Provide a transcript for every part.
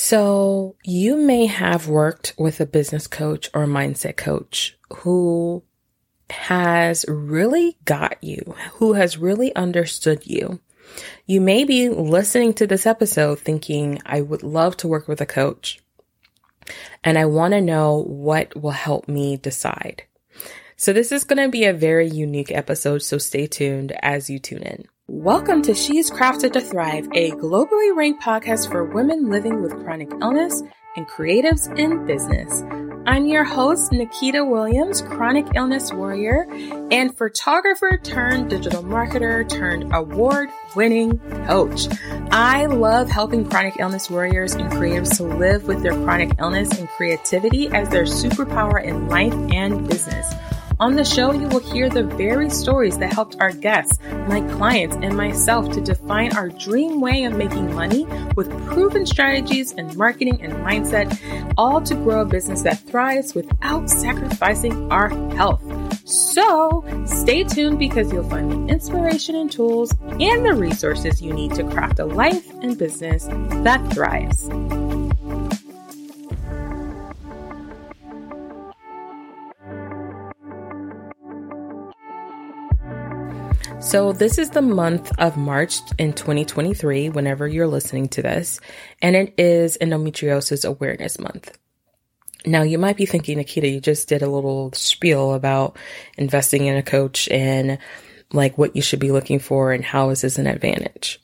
So you may have worked with a business coach or mindset coach who has really got you, who has really understood you. You may be listening to this episode thinking, I would love to work with a coach and I want to know what will help me decide. So this is going to be a very unique episode. So stay tuned as you tune in. Welcome to She's Crafted to Thrive, a globally ranked podcast for women living with chronic illness and creatives in business. I'm your host, Nikita Williams, chronic illness warrior and photographer turned digital marketer turned award winning coach. I love helping chronic illness warriors and creatives to live with their chronic illness and creativity as their superpower in life and business. On the show, you will hear the very stories that helped our guests, my clients, and myself to define our dream way of making money with proven strategies and marketing and mindset, all to grow a business that thrives without sacrificing our health. So stay tuned because you'll find the inspiration and tools and the resources you need to craft a life and business that thrives. So, this is the month of March in 2023, whenever you're listening to this, and it is Endometriosis Awareness Month. Now, you might be thinking, Nikita, you just did a little spiel about investing in a coach and like what you should be looking for and how is this an advantage.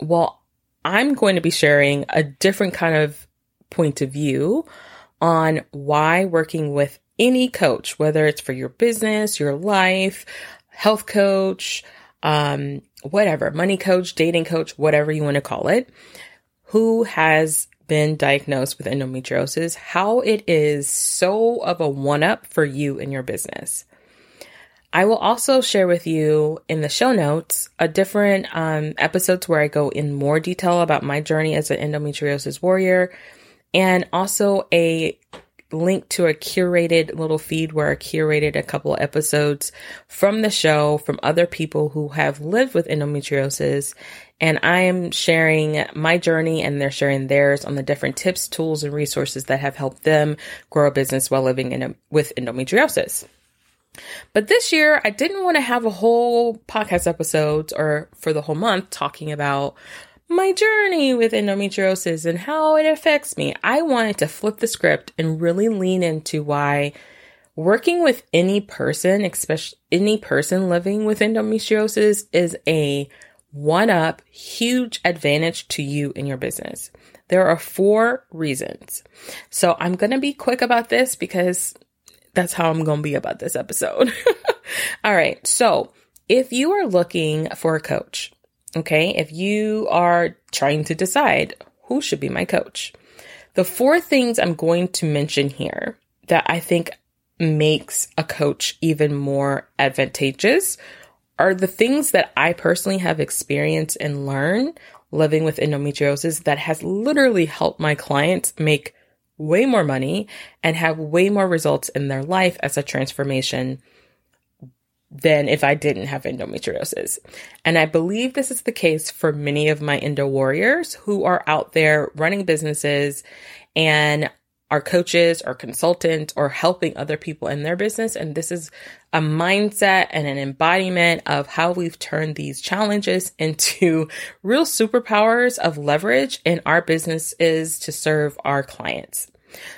Well, I'm going to be sharing a different kind of point of view on why working with any coach, whether it's for your business, your life, health coach, um, whatever, money coach, dating coach, whatever you want to call it, who has been diagnosed with endometriosis, how it is so of a one up for you in your business. I will also share with you in the show notes a different um, episodes where I go in more detail about my journey as an endometriosis warrior and also a link to a curated little feed where I curated a couple episodes from the show from other people who have lived with endometriosis. And I am sharing my journey and they're sharing theirs on the different tips, tools, and resources that have helped them grow a business while living in with endometriosis. But this year, I didn't want to have a whole podcast episodes or for the whole month talking about my journey with endometriosis and how it affects me. I wanted to flip the script and really lean into why working with any person, especially any person living with endometriosis is a one up huge advantage to you in your business. There are four reasons. So I'm going to be quick about this because that's how I'm going to be about this episode. All right. So if you are looking for a coach, Okay. If you are trying to decide who should be my coach, the four things I'm going to mention here that I think makes a coach even more advantageous are the things that I personally have experienced and learned living with endometriosis that has literally helped my clients make way more money and have way more results in their life as a transformation than if I didn't have endometriosis. And I believe this is the case for many of my endo warriors who are out there running businesses and are coaches or consultants or helping other people in their business. And this is a mindset and an embodiment of how we've turned these challenges into real superpowers of leverage in our businesses to serve our clients.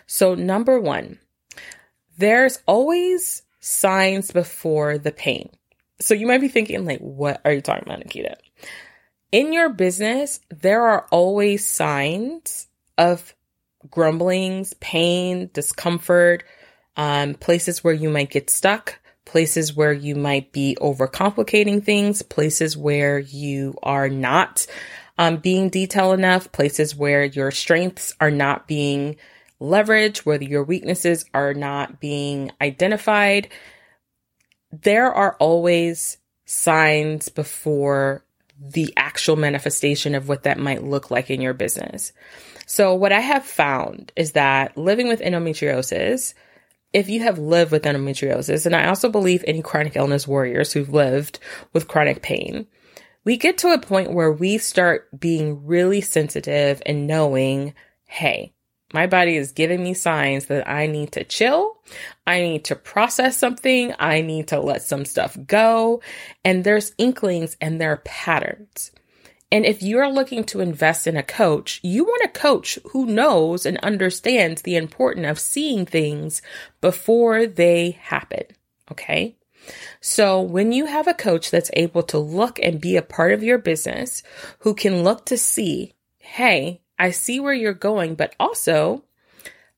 So number one, there's always signs before the pain. So you might be thinking, like, what are you talking about, Nikita? In your business, there are always signs of grumblings, pain, discomfort, um, places where you might get stuck, places where you might be overcomplicating things, places where you are not um, being detailed enough, places where your strengths are not being leverage, whether your weaknesses are not being identified, there are always signs before the actual manifestation of what that might look like in your business. So, what I have found is that living with endometriosis, if you have lived with endometriosis, and I also believe any chronic illness warriors who've lived with chronic pain, we get to a point where we start being really sensitive and knowing hey, my body is giving me signs that I need to chill. I need to process something. I need to let some stuff go. And there's inklings and there are patterns. And if you're looking to invest in a coach, you want a coach who knows and understands the importance of seeing things before they happen. Okay. So when you have a coach that's able to look and be a part of your business, who can look to see, hey, I see where you're going, but also,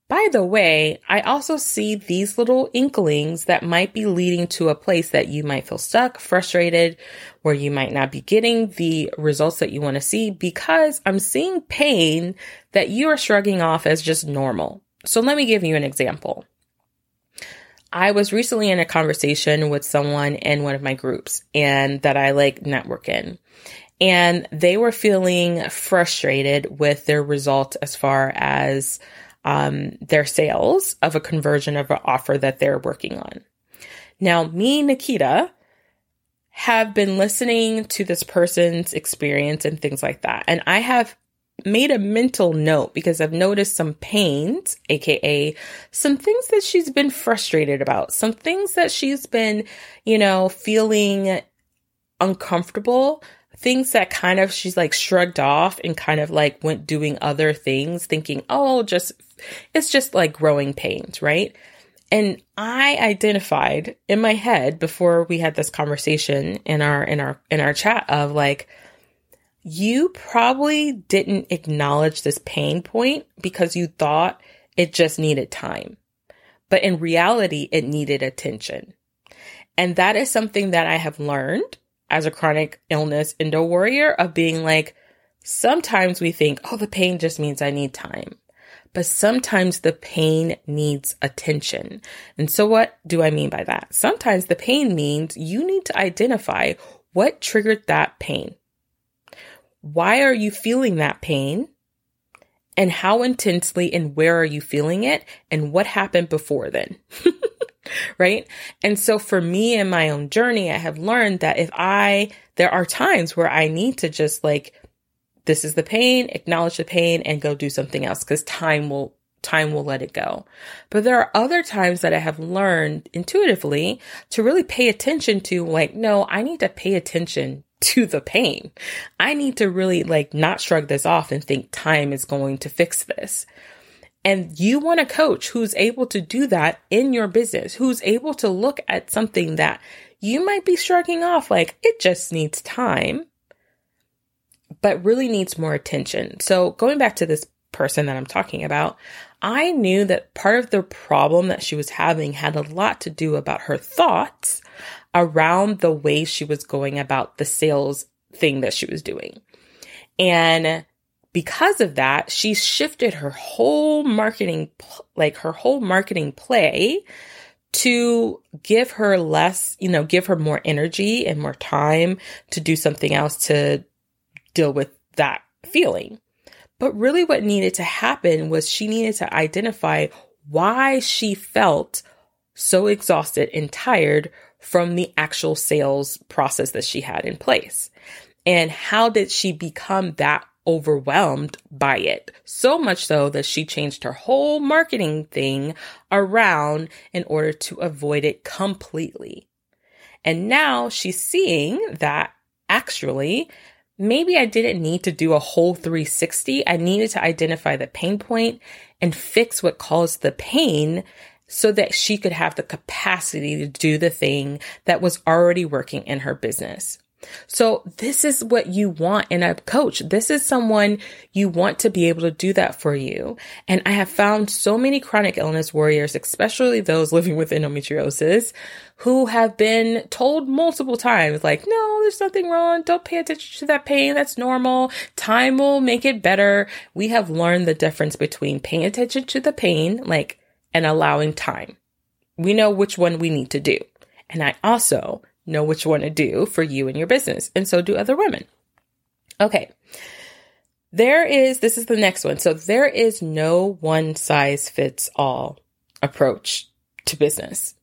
by the way, I also see these little inklings that might be leading to a place that you might feel stuck, frustrated, where you might not be getting the results that you want to see because I'm seeing pain that you are shrugging off as just normal. So let me give you an example. I was recently in a conversation with someone in one of my groups and that I like network in and they were feeling frustrated with their result as far as um, their sales of a conversion of an offer that they're working on. Now, me, Nikita, have been listening to this person's experience and things like that. And I have made a mental note because I've noticed some pains, aka some things that she's been frustrated about, some things that she's been, you know, feeling uncomfortable things that kind of she's like shrugged off and kind of like went doing other things, thinking, oh, just it's just like growing pains, right? And I identified in my head before we had this conversation in our in our in our chat of like you probably didn't acknowledge this pain point because you thought it just needed time. But in reality, it needed attention. And that is something that I have learned as a chronic illness endo warrior of being like, sometimes we think, oh, the pain just means I need time. But sometimes the pain needs attention. And so what do I mean by that? Sometimes the pain means you need to identify what triggered that pain. Why are you feeling that pain? And how intensely and where are you feeling it? And what happened before then? right? And so for me in my own journey, I have learned that if I, there are times where I need to just like, this is the pain, acknowledge the pain and go do something else because time will, time will let it go. But there are other times that I have learned intuitively to really pay attention to like, no, I need to pay attention to the pain. I need to really like not shrug this off and think time is going to fix this. And you want a coach who's able to do that in your business, who's able to look at something that you might be shrugging off like it just needs time, but really needs more attention. So going back to this person that I'm talking about, I knew that part of the problem that she was having had a lot to do about her thoughts around the way she was going about the sales thing that she was doing. And because of that, she shifted her whole marketing, like her whole marketing play to give her less, you know, give her more energy and more time to do something else to deal with that feeling. But really what needed to happen was she needed to identify why she felt so exhausted and tired from the actual sales process that she had in place. And how did she become that overwhelmed by it. So much so that she changed her whole marketing thing around in order to avoid it completely. And now she's seeing that actually maybe I didn't need to do a whole 360. I needed to identify the pain point and fix what caused the pain so that she could have the capacity to do the thing that was already working in her business. So this is what you want in a coach. This is someone you want to be able to do that for you. And I have found so many chronic illness warriors, especially those living with endometriosis, who have been told multiple times, like, no, there's nothing wrong. Don't pay attention to that pain. That's normal. Time will make it better. We have learned the difference between paying attention to the pain, like, and allowing time. We know which one we need to do. And I also know which one to do for you and your business. And so do other women. Okay. There is, this is the next one. So there is no one size fits all approach to business.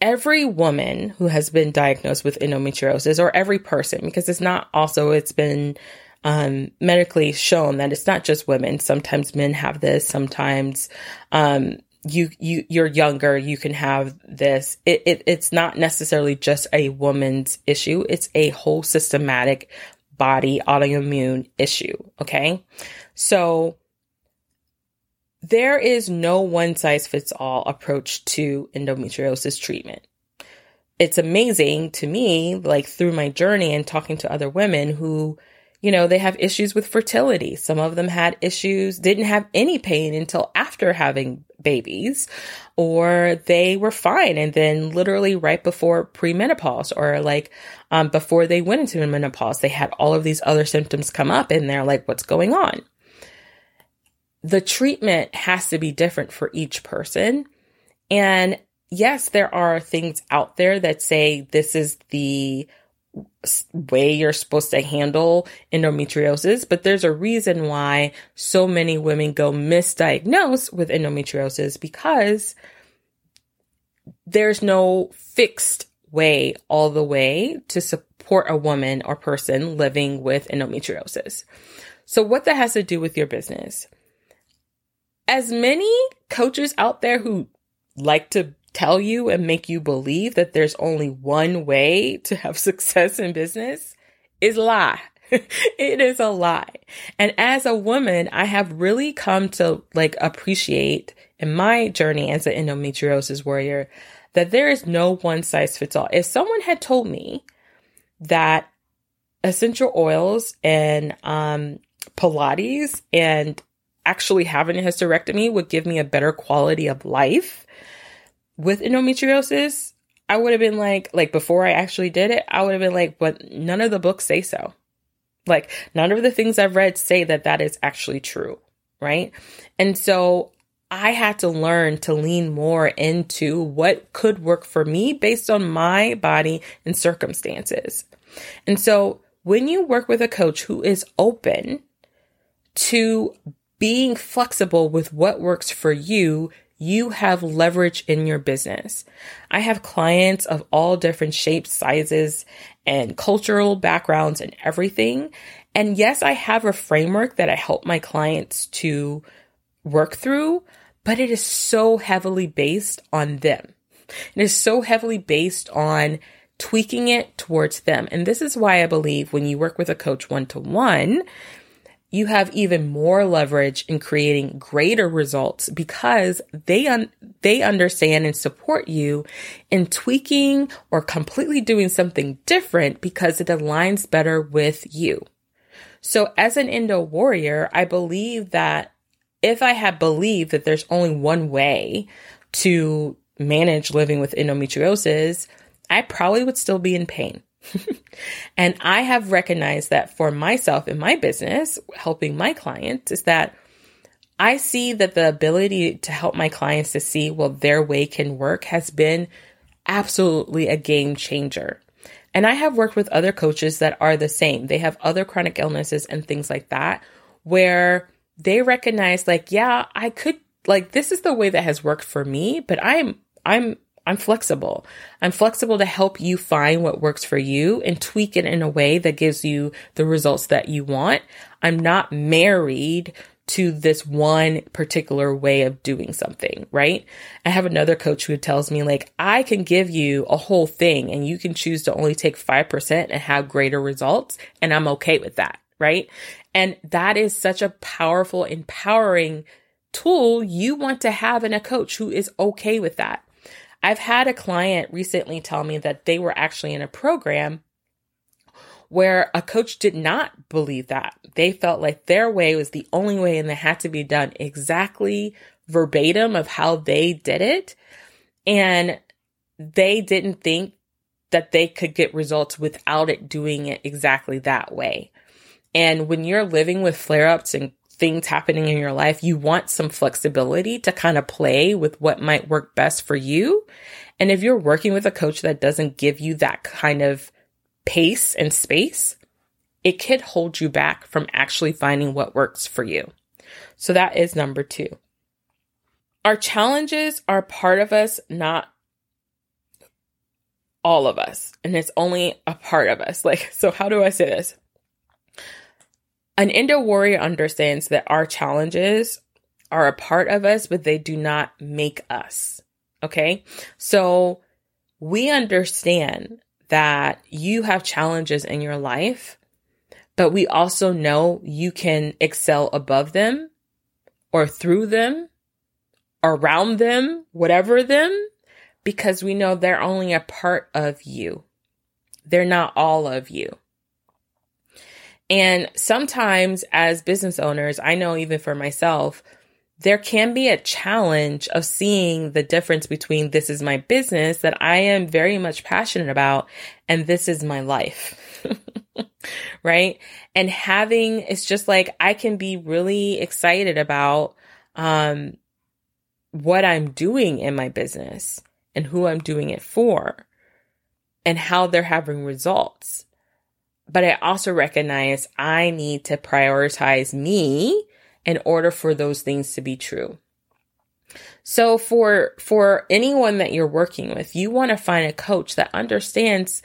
Every woman who has been diagnosed with endometriosis or every person, because it's not also, it's been um, medically shown that it's not just women. Sometimes men have this. Sometimes, um, you you you're younger you can have this. It, it it's not necessarily just a woman's issue. It's a whole systematic body autoimmune issue okay? So there is no one size fits all approach to endometriosis treatment. It's amazing to me like through my journey and talking to other women who you know, they have issues with fertility. Some of them had issues, didn't have any pain until after having babies, or they were fine. And then literally right before premenopause or like, um, before they went into menopause, they had all of these other symptoms come up and they're like, what's going on? The treatment has to be different for each person. And yes, there are things out there that say this is the way you're supposed to handle endometriosis, but there's a reason why so many women go misdiagnosed with endometriosis because there's no fixed way all the way to support a woman or person living with endometriosis. So what that has to do with your business. As many coaches out there who like to tell you and make you believe that there's only one way to have success in business is lie. it is a lie. And as a woman, I have really come to like appreciate in my journey as an endometriosis warrior that there is no one size fits all. If someone had told me that essential oils and um, Pilates and actually having a hysterectomy would give me a better quality of life, with endometriosis, I would have been like, like before I actually did it, I would have been like, but none of the books say so. Like none of the things I've read say that that is actually true. Right. And so I had to learn to lean more into what could work for me based on my body and circumstances. And so when you work with a coach who is open to being flexible with what works for you, you have leverage in your business. I have clients of all different shapes, sizes, and cultural backgrounds and everything. And yes, I have a framework that I help my clients to work through, but it is so heavily based on them. It is so heavily based on tweaking it towards them. And this is why I believe when you work with a coach one to one, you have even more leverage in creating greater results because they un- they understand and support you in tweaking or completely doing something different because it aligns better with you. So as an endo warrior, I believe that if I had believed that there's only one way to manage living with endometriosis, I probably would still be in pain. And I have recognized that for myself in my business, helping my clients, is that I see that the ability to help my clients to see, well, their way can work has been absolutely a game changer. And I have worked with other coaches that are the same. They have other chronic illnesses and things like that, where they recognize, like, yeah, I could, like, this is the way that has worked for me, but I'm, I'm I'm flexible. I'm flexible to help you find what works for you and tweak it in a way that gives you the results that you want. I'm not married to this one particular way of doing something, right? I have another coach who tells me like, I can give you a whole thing and you can choose to only take 5% and have greater results. And I'm okay with that, right? And that is such a powerful, empowering tool you want to have in a coach who is okay with that. I've had a client recently tell me that they were actually in a program where a coach did not believe that. They felt like their way was the only way and they had to be done exactly verbatim of how they did it. And they didn't think that they could get results without it doing it exactly that way. And when you're living with flare ups and things happening in your life, you want some flexibility to kind of play with what might work best for you. And if you're working with a coach that doesn't give you that kind of pace and space, it could hold you back from actually finding what works for you. So that is number two. Our challenges are part of us, not all of us. And it's only a part of us. Like, so how do I say this? An Endo warrior understands that our challenges are a part of us, but they do not make us. Okay. So we understand that you have challenges in your life, but we also know you can excel above them or through them, around them, whatever them, because we know they're only a part of you. They're not all of you. And sometimes as business owners, I know even for myself, there can be a challenge of seeing the difference between this is my business that I am very much passionate about and this is my life. right? And having it's just like I can be really excited about um what I'm doing in my business and who I'm doing it for and how they're having results. But I also recognize I need to prioritize me in order for those things to be true. So for, for anyone that you're working with, you want to find a coach that understands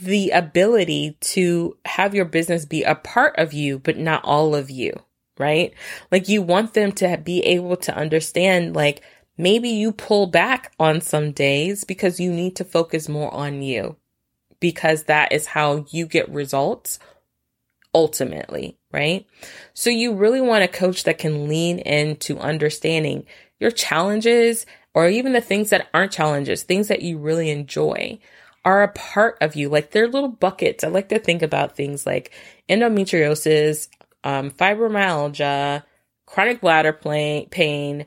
the ability to have your business be a part of you, but not all of you, right? Like you want them to be able to understand, like maybe you pull back on some days because you need to focus more on you because that is how you get results ultimately, right? So you really want a coach that can lean into understanding your challenges or even the things that aren't challenges, things that you really enjoy are a part of you. Like they're little buckets. I like to think about things like endometriosis, um, fibromyalgia, chronic bladder pain,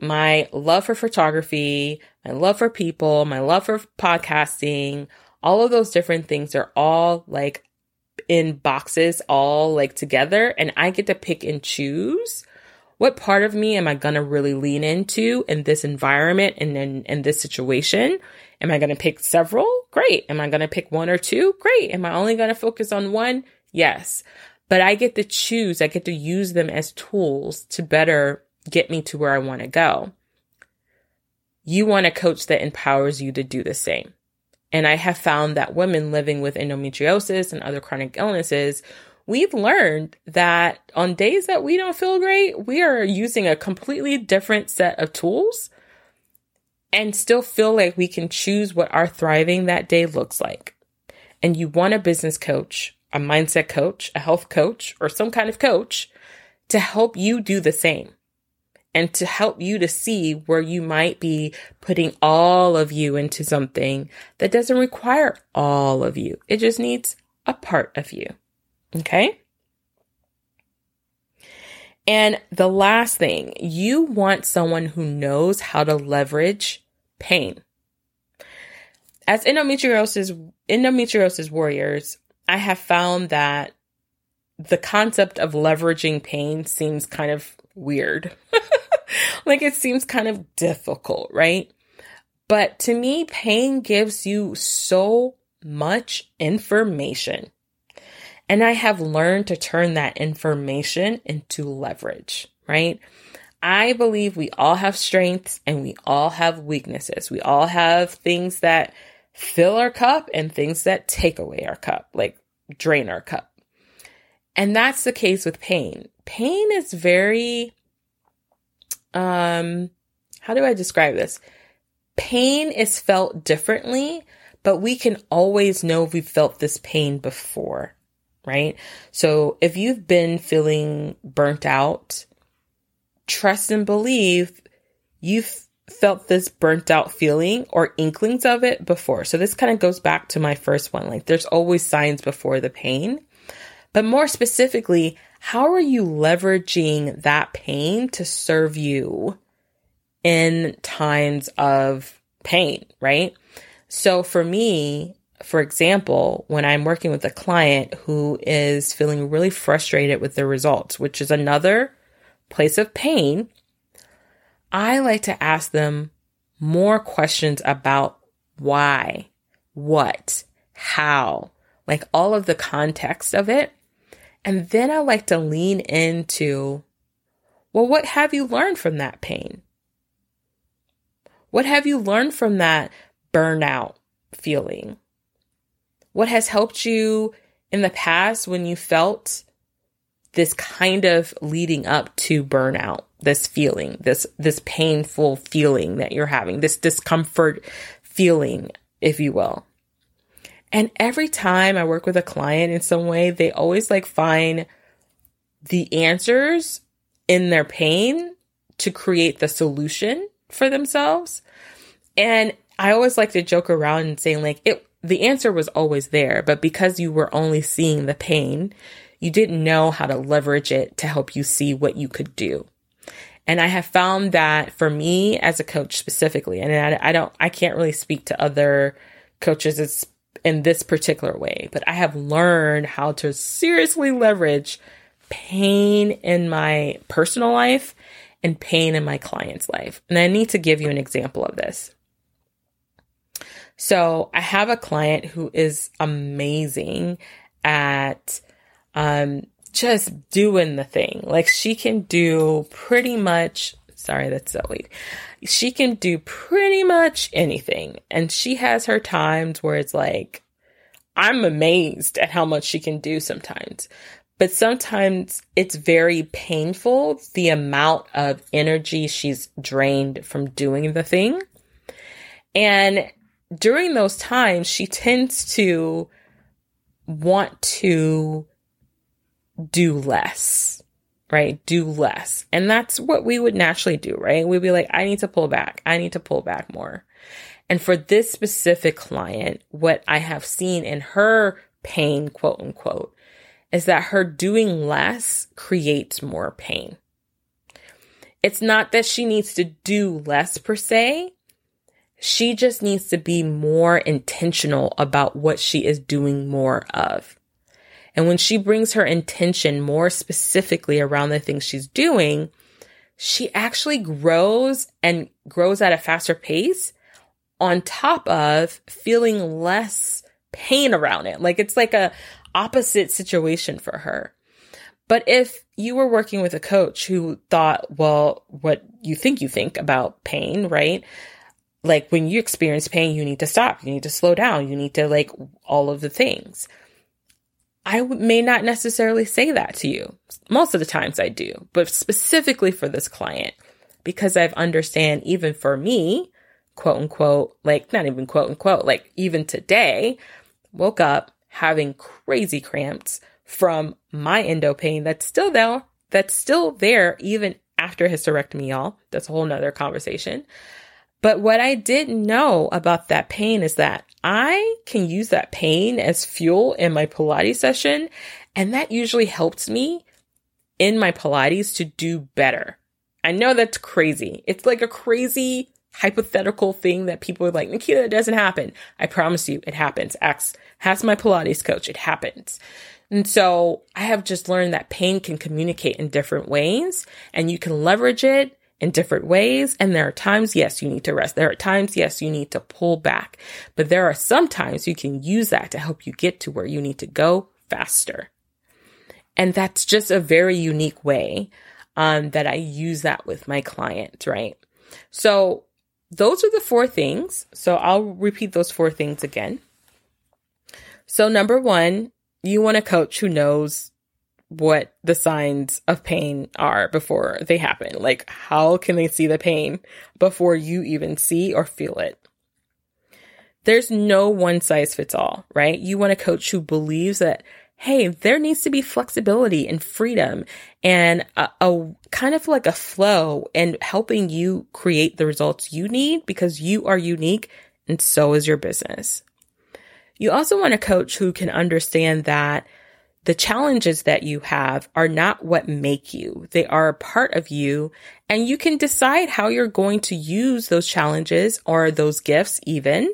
my love for photography, my love for people, my love for podcasting, all of those different things are all like in boxes all like together and I get to pick and choose what part of me am I going to really lean into in this environment and in, in this situation? Am I going to pick several? Great. Am I going to pick one or two? Great. Am I only going to focus on one? Yes. But I get to choose. I get to use them as tools to better get me to where I want to go. You want a coach that empowers you to do the same. And I have found that women living with endometriosis and other chronic illnesses, we've learned that on days that we don't feel great, we are using a completely different set of tools and still feel like we can choose what our thriving that day looks like. And you want a business coach, a mindset coach, a health coach, or some kind of coach to help you do the same and to help you to see where you might be putting all of you into something that doesn't require all of you. It just needs a part of you. Okay. And the last thing, you want someone who knows how to leverage pain. As endometriosis, endometriosis warriors, I have found that the concept of leveraging pain seems kind of weird. like it seems kind of difficult, right? But to me, pain gives you so much information. And I have learned to turn that information into leverage, right? I believe we all have strengths and we all have weaknesses. We all have things that fill our cup and things that take away our cup, like drain our cup. And that's the case with pain. Pain is very um, how do I describe this? Pain is felt differently, but we can always know if we've felt this pain before, right? So if you've been feeling burnt out, trust and believe you've felt this burnt out feeling or inklings of it before. So this kind of goes back to my first one. Like there's always signs before the pain. But more specifically, how are you leveraging that pain to serve you in times of pain, right? So for me, for example, when I'm working with a client who is feeling really frustrated with the results, which is another place of pain, I like to ask them more questions about why, what, how, like all of the context of it and then I like to lean into, well, what have you learned from that pain? What have you learned from that burnout feeling? What has helped you in the past when you felt this kind of leading up to burnout, this feeling, this, this painful feeling that you're having, this discomfort feeling, if you will. And every time I work with a client in some way, they always like find the answers in their pain to create the solution for themselves. And I always like to joke around and saying like it the answer was always there, but because you were only seeing the pain, you didn't know how to leverage it to help you see what you could do. And I have found that for me as a coach specifically, and I, I don't, I can't really speak to other coaches in this particular way, but I have learned how to seriously leverage pain in my personal life and pain in my client's life. And I need to give you an example of this. So I have a client who is amazing at um, just doing the thing. Like she can do pretty much, sorry, that's so weird. She can do pretty much anything. And she has her times where it's like, I'm amazed at how much she can do sometimes. But sometimes it's very painful the amount of energy she's drained from doing the thing. And during those times, she tends to want to do less, right? Do less. And that's what we would naturally do, right? We'd be like, I need to pull back. I need to pull back more. And for this specific client, what I have seen in her pain, quote unquote, is that her doing less creates more pain. It's not that she needs to do less per se. She just needs to be more intentional about what she is doing more of. And when she brings her intention more specifically around the things she's doing, she actually grows and grows at a faster pace on top of feeling less pain around it. Like it's like a opposite situation for her. But if you were working with a coach who thought, well, what you think you think about pain, right? Like when you experience pain, you need to stop, you need to slow down, you need to like all of the things. I may not necessarily say that to you. Most of the times I do, but specifically for this client, because I've understand even for me, quote unquote, like not even quote unquote, like even today, woke up having crazy cramps from my endo pain that's still there, that's still there even after hysterectomy, y'all. That's a whole nother conversation. But what I didn't know about that pain is that I can use that pain as fuel in my Pilates session. And that usually helps me in my Pilates to do better. I know that's crazy. It's like a crazy hypothetical thing that people are like, Nikita, it doesn't happen. I promise you, it happens. Ask, ask my Pilates coach. It happens. And so I have just learned that pain can communicate in different ways and you can leverage it in different ways. And there are times, yes, you need to rest. There are times, yes, you need to pull back, but there are some times you can use that to help you get to where you need to go faster. And that's just a very unique way um, that I use that with my clients, right? So those are the four things. So I'll repeat those four things again. So number one, you want a coach who knows what the signs of pain are before they happen. Like, how can they see the pain before you even see or feel it? There's no one size fits all, right? You want a coach who believes that, hey, there needs to be flexibility and freedom and a, a kind of like a flow and helping you create the results you need because you are unique and so is your business. You also want a coach who can understand that the challenges that you have are not what make you. They are a part of you and you can decide how you're going to use those challenges or those gifts even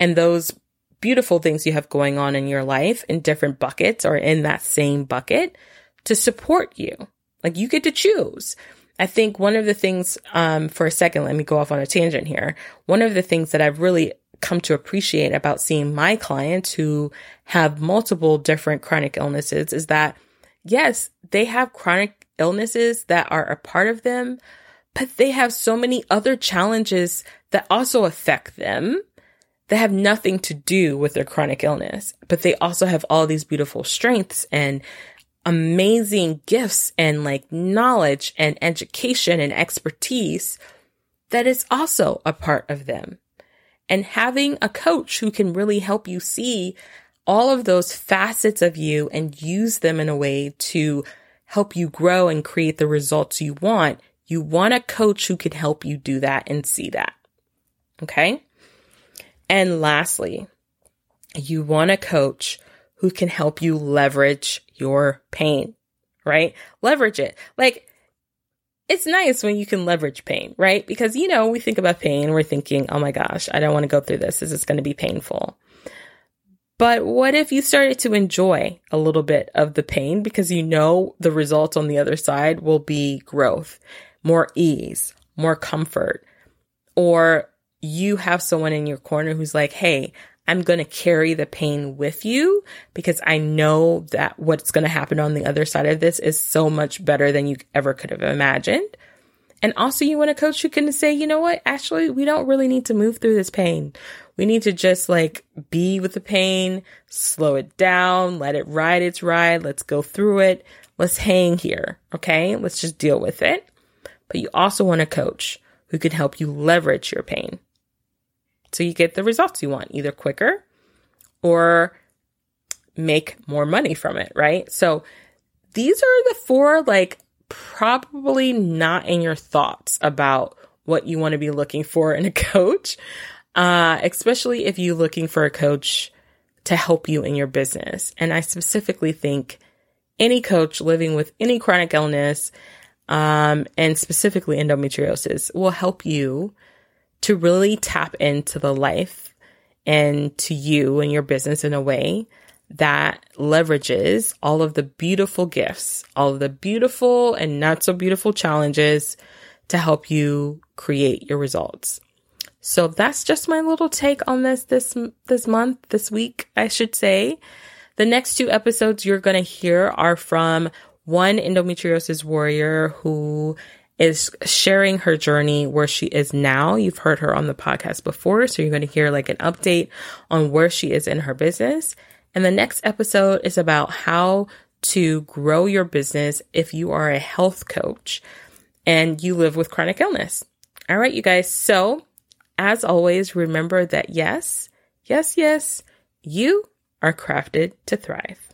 and those beautiful things you have going on in your life in different buckets or in that same bucket to support you. Like you get to choose. I think one of the things, um, for a second, let me go off on a tangent here. One of the things that I've really come to appreciate about seeing my clients who have multiple different chronic illnesses is that yes, they have chronic illnesses that are a part of them, but they have so many other challenges that also affect them that have nothing to do with their chronic illness, but they also have all these beautiful strengths and amazing gifts and like knowledge and education and expertise that is also a part of them. And having a coach who can really help you see all of those facets of you and use them in a way to help you grow and create the results you want. You want a coach who can help you do that and see that. Okay. And lastly, you want a coach who can help you leverage your pain, right? Leverage it. Like, it's nice when you can leverage pain, right? Because, you know, we think about pain, we're thinking, oh my gosh, I don't want to go through this. This is going to be painful. But what if you started to enjoy a little bit of the pain because you know the results on the other side will be growth, more ease, more comfort, or you have someone in your corner who's like, Hey, I'm going to carry the pain with you because I know that what's going to happen on the other side of this is so much better than you ever could have imagined. And also you want a coach who can say, you know what? Actually, we don't really need to move through this pain. We need to just like be with the pain, slow it down, let it ride its ride. Let's go through it. Let's hang here. Okay. Let's just deal with it. But you also want a coach who can help you leverage your pain so you get the results you want, either quicker or make more money from it, right? So these are the four, like, probably not in your thoughts about what you want to be looking for in a coach, uh, especially if you're looking for a coach to help you in your business. And I specifically think any coach living with any chronic illness, um, and specifically endometriosis will help you to really tap into the life and to you and your business in a way that leverages all of the beautiful gifts, all of the beautiful and not so beautiful challenges to help you create your results. So that's just my little take on this this this month, this week, I should say. The next two episodes you're going to hear are from one endometriosis warrior who is sharing her journey where she is now. You've heard her on the podcast before, so you're going to hear like an update on where she is in her business. And the next episode is about how to grow your business if you are a health coach and you live with chronic illness. All right, you guys. So, as always, remember that yes, yes, yes, you are crafted to thrive.